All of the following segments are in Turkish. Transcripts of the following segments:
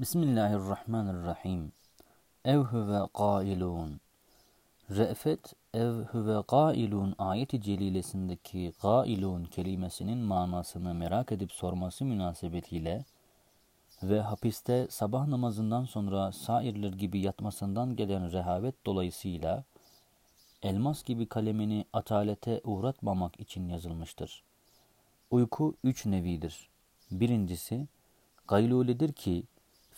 Bismillahirrahmanirrahim. Ev huve gailun. Re'fet ev huve gailun ayeti celilesindeki gailun kelimesinin manasını merak edip sorması münasebetiyle ve hapiste sabah namazından sonra sairler gibi yatmasından gelen rehavet dolayısıyla elmas gibi kalemini atalete uğratmamak için yazılmıştır. Uyku üç nevidir. Birincisi, gayluledir ki,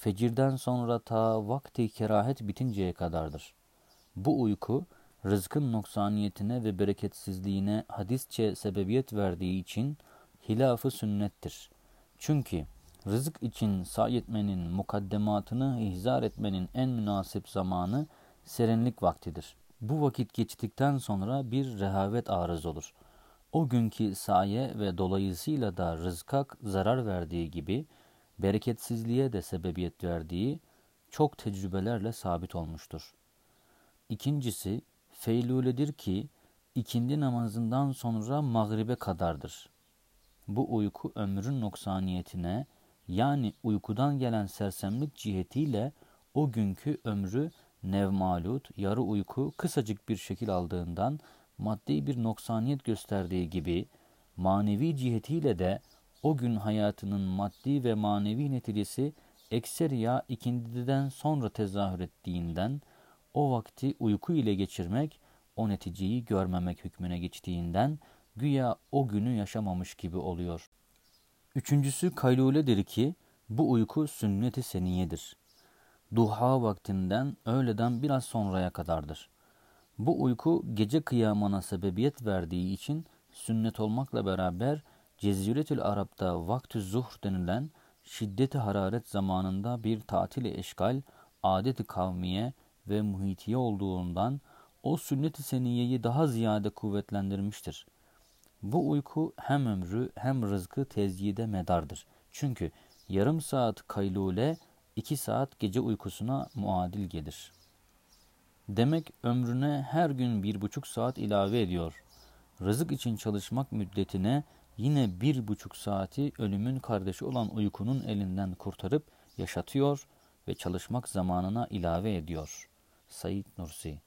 fecirden sonra ta vakti kerahet bitinceye kadardır. Bu uyku, rızkın noksaniyetine ve bereketsizliğine hadisçe sebebiyet verdiği için hilafı sünnettir. Çünkü rızık için say etmenin mukaddematını ihzar etmenin en münasip zamanı serinlik vaktidir. Bu vakit geçtikten sonra bir rehavet arız olur. O günkü saye ve dolayısıyla da rızka zarar verdiği gibi bereketsizliğe de sebebiyet verdiği çok tecrübelerle sabit olmuştur. İkincisi feyluledir ki ikindi namazından sonra mağribe kadardır. Bu uyku ömrün noksaniyetine yani uykudan gelen sersemlik cihetiyle o günkü ömrü nevmalut, yarı uyku kısacık bir şekil aldığından maddi bir noksaniyet gösterdiği gibi manevi cihetiyle de o gün hayatının maddi ve manevi neticesi ekseriya ikindiden sonra tezahür ettiğinden o vakti uyku ile geçirmek o neticeyi görmemek hükmüne geçtiğinden güya o günü yaşamamış gibi oluyor. Üçüncüsü kayluledir ki bu uyku sünnet-i seniyedir. Duha vaktinden öğleden biraz sonraya kadardır. Bu uyku gece kıyamına sebebiyet verdiği için sünnet olmakla beraber Ceziretül Arap'ta vaktü zuhr denilen şiddeti hararet zamanında bir tatil-i eşgal, adet-i kavmiye ve muhitiye olduğundan o sünnet-i seniyeyi daha ziyade kuvvetlendirmiştir. Bu uyku hem ömrü hem rızkı tezyide medardır. Çünkü yarım saat kaylule iki saat gece uykusuna muadil gelir. Demek ömrüne her gün bir buçuk saat ilave ediyor. Rızık için çalışmak müddetine yine bir buçuk saati ölümün kardeşi olan uykunun elinden kurtarıp yaşatıyor ve çalışmak zamanına ilave ediyor. Said Nursi